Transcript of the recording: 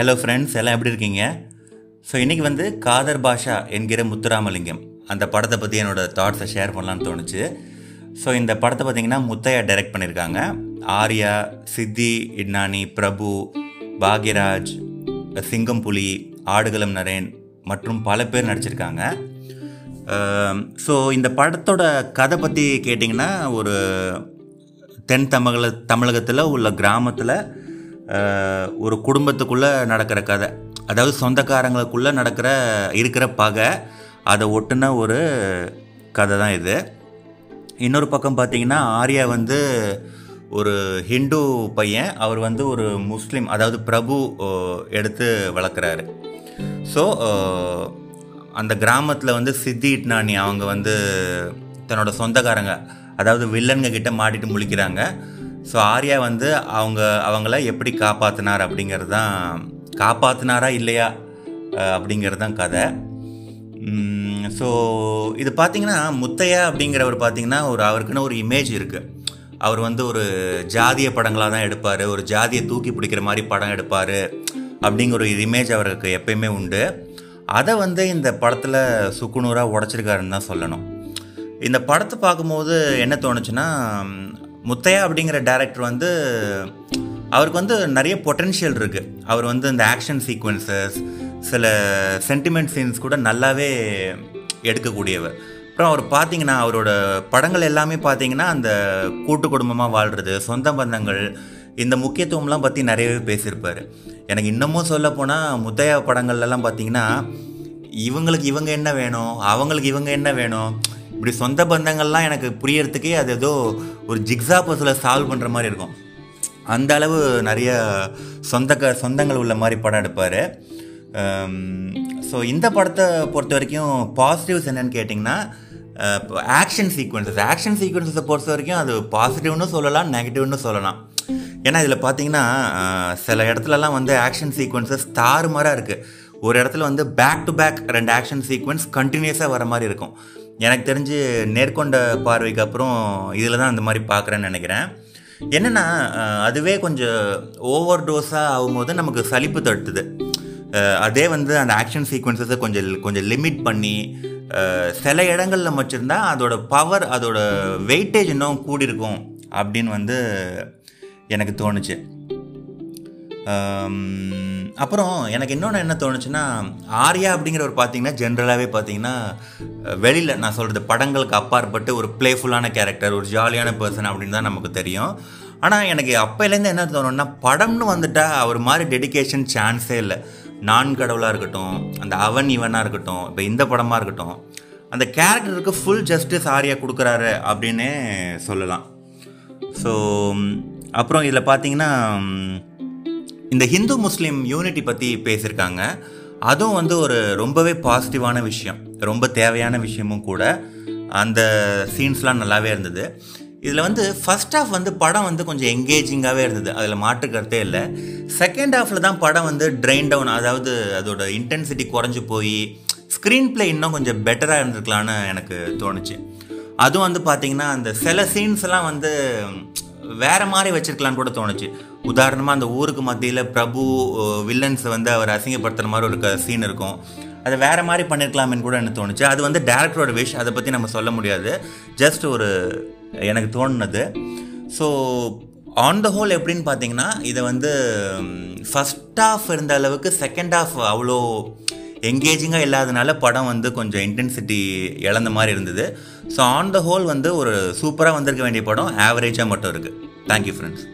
Hello friends எல்லாம் எப்படி இருக்கீங்க? ஸோ இன்றைக்கி வந்து காதர் பாஷா என்கிற முத்துராமலிங்கம். அந்த படத்தை பற்றி என்னோட தாட்ஸை ஷேர் பண்ணலான்னு தோணுச்சு. ஸோ இந்த படத்தை பார்த்தீங்கன்னா முத்தையா டைரக்ட் பண்ணியிருக்காங்க ஆர்யா சித்தி இட்னானி பிரபு பாக்யராஜ் சிங்கம் புலி ஆடுகளம் நரேன் மற்றும் பல பேர் நடிச்சிருக்காங்க. ஸோ இந்த படத்தோட கதை பற்றி கேட்டிங்கன்னா ஒரு தென் தமிழ தமிழகத்தில் உள்ள கிராமத்தில் ஒரு குடும்பத்துக்குள்ளே நடக்கிற கதை. அதாவது சொந்தக்காரங்களுக்குள்ளே நடக்கிற இருக்கிற பகை அதை ஒட்டுன ஒரு கதை தான் இது. இன்னொரு பக்கம் பார்த்தீங்கன்னா ஆர்யா வந்து ஒரு ஹிந்து பையன் அவர் வந்து ஒரு முஸ்லீம் அதாவது பிரபு எடுத்து வளர்க்குறாரு. ஸோ அந்த கிராமத்தில் வந்து சித்தி இட்னானி அவங்க வந்து தன்னோட சொந்தக்காரங்க அதாவது வில்லன்க கிட்ட மாட்டிட்டு முழிக்கிறாங்க. ஸோ ஆர்யா வந்து அவங்க அவங்கள எப்படி காப்பாற்றினார் அப்படிங்கிறது தான் காப்பாற்றினாரா இல்லையா அப்படிங்கிறது தான் கதை. ஸோ இது பார்த்தீங்கன்னா முத்தையா அப்படிங்கிறவர் பார்த்தீங்கன்னா ஒரு அவருக்குன்னு ஒரு இமேஜ் இருக்குது அவர் வந்து ஒரு ஜாதிய படங்களாக தான் எடுப்பார் ஒரு ஜாதியை தூக்கி பிடிக்கிற மாதிரி படம் எடுப்பார் அப்படிங்கிற ஒரு இமேஜ் அவருக்கு எப்பயுமே உண்டு. அதை வந்து இந்த படத்தில் சுக்குநூறாக உடச்சிருக்காருன்னு தான் சொல்லணும். இந்த படத்தை பார்க்கும்போது என்ன தோணுச்சுன்னா முத்தையா அப்படிங்கிற டேரக்டர் வந்து அவருக்கு வந்து நிறைய பொட்டென்ஷியல் இருக்குது அவர் வந்து இந்த ஆக்ஷன் சீக்வன்சஸ் சில சென்டிமெண்ட் சீன்ஸ் கூட நல்லாவே எடுக்கக்கூடியவர். அப்புறம் அவர் பார்த்தீங்கன்னா அவரோட படங்கள் எல்லாமே பார்த்தீங்கன்னா அந்த கூட்டு குடும்பமாக வாழ்கிறது சொந்த பந்தங்கள் இந்த முக்கியத்துவம்லாம் பற்றி நிறையவே பேசியிருப்பார். எனக்கு இன்னமும் சொல்ல போனால் முத்தையா படங்கள்லாம் பார்த்தீங்கன்னா இவங்களுக்கு இவங்க என்ன வேணும் அவங்களுக்கு இவங்க என்ன வேணும் இப்படி சொந்த பந்தங்கள்லாம் எனக்கு புரியறதுக்கே அது ஏதோ ஒரு ஜிக்ஸா பஸ்ஸில் சால்வ் பண்ணுற மாதிரி இருக்கும். அந்த அளவு நிறைய சொந்த சொந்தங்கள் உள்ள மாதிரி படம் எடுப்பார். ஸோ இந்த படத்தை பொறுத்த வரைக்கும் பாசிட்டிவ்ஸ் என்னென்னு கேட்டிங்கன்னா ஆக்ஷன் சீக்வன்சஸ் ஆக்ஷன் சீக்வன்சஸை பொறுத்த வரைக்கும் அது பாசிட்டிவ்னு சொல்லலாம் நெகட்டிவ்னு சொல்லலாம். ஏன்னா இதில் பார்த்தீங்கன்னா சில இடத்துலலாம் வந்து ஆக்ஷன் சீக்வன்சஸ் தாறுமாறாக இருக்குது ஒரு இடத்துல வந்து பேக் டு பேக் ரெண்டு ஆக்ஷன் சீக்வன்ஸ் கண்டினியூஸாக வர மாதிரி இருக்கும். எனக்கு தெரிஞ்சு நேர்கொண்ட பார்வைக்கு அப்புறம் இதில் தான் அந்த மாதிரி பார்க்குறேன்னு நினைக்கிறேன். என்னென்னா அதுவே கொஞ்சம் ஓவர் டோஸாக ஆகும்போது நமக்கு சலிப்பு தடுத்துது அதே வந்து அந்த ஆக்ஷன் சீக்வன்சஸை கொஞ்சம் கொஞ்சம் லிமிட் பண்ணி சில இடங்களில் வச்சுருந்தா அதோட பவர் அதோட வெயிட்டேஜ் இன்னும் கூடியிருக்கும் அப்படின்னு வந்து எனக்கு தோணுச்சு. அப்புறம் எனக்கு இன்னொன்று என்ன தோணுச்சுன்னா ஆர்யா அப்படிங்கிறவர் பார்த்தீங்கன்னா ஜென்ரலாகவே பார்த்தீங்கன்னா வெளியில் நான் சொல்கிறது படங்களுக்கு அப்பாற்பட்டு ஒரு ப்ளேஃபுல்லான கேரக்டர் ஒரு ஜாலியான பர்சன் அப்படின்னு தான் நமக்கு தெரியும். ஆனால் எனக்கு அப்போலேருந்து என்ன தோணுன்னா படம்னு வந்துட்டால் அவர் மாதிரி டெடிக்கேஷன் சான்ஸே இல்லை. நான் கடவுளாக இருக்கட்டும் அந்த அவன் இவனாக இருக்கட்டும் இப்போ இந்த படமாக இருக்கட்டும் அந்த கேரக்டருக்கு ஃபுல் ஜஸ்டிஸ் ஆர்யா கொடுக்குறாரு அப்படின்னே சொல்லலாம். ஸோ அப்புறம் இதில் பார்த்தீங்கன்னா இந்த ஹிந்து முஸ்லீம் யூனிட்டி பற்றி பேசியிருக்காங்க. அதுவும் வந்து ஒரு ரொம்பவே பாசிட்டிவான விஷயம். ரொம்ப தேவையான விஷயமும் கூட. அந்த சீன்ஸ்லாம் நல்லாவே இருந்தது. இதில் வந்து ஃபஸ்ட் ஹாஃப் வந்து படம் வந்து கொஞ்சம் எங்கேஜிங்காகவே இருந்தது. அதில் மாற்றுக்கிறதே இல்லை. செகண்ட் ஹாஃபில் தான் படம் வந்து ட்ரெயின் டவுன் அதாவது அதோட இன்டென்சிட்டி குறைஞ்சி போய் ஸ்க்ரீன் பிளே இன்னும் கொஞ்சம் பெட்டராக இருந்திருக்கலான்னு எனக்கு தோணுச்சு. அதுவும் வந்து பார்த்திங்கன்னா அந்த சில சீன்ஸ்லாம் வந்து வேற மாதிரி வச்சுருக்கலான்னு கூட தோணுச்சு. உதாரணமாக அந்த ஊருக்கு மத்தியில் பிரபு வில்லன்ஸ் வந்து அவர் அசிங்கப்படுத்துகிற மாதிரி ஒரு சீன் இருக்கும். அதை வேறு மாதிரி பண்ணியிருக்கலாமேன்னு கூட எனக்கு தோணுச்சு. அது வந்து டேரக்டரோட விஷ் அதை பற்றி நம்ம சொல்ல முடியாது. ஜஸ்ட் ஒரு எனக்கு தோணுனது. ஸோ ஆன் த ஹோல் எப்படின்னு பார்த்தீங்கன்னா இதை வந்து ஃபஸ்ட் ஆஃப் இருந்த அளவுக்கு செகண்ட் ஆஃப் அவ்வளோ என்கேஜிங்காக இல்லாதனால படம் வந்து கொஞ்சம் இன்டென்சிட்டி இழந்த மாதிரி இருந்தது. ஸோ ஆன் த ஹோல் வந்து ஒரு சூப்பராக வந்திருக்க வேண்டிய படம் ஆவரேஜாக மட்டும் இருக்குது தேங்க்யூ ஃப்ரெண்ட்ஸ்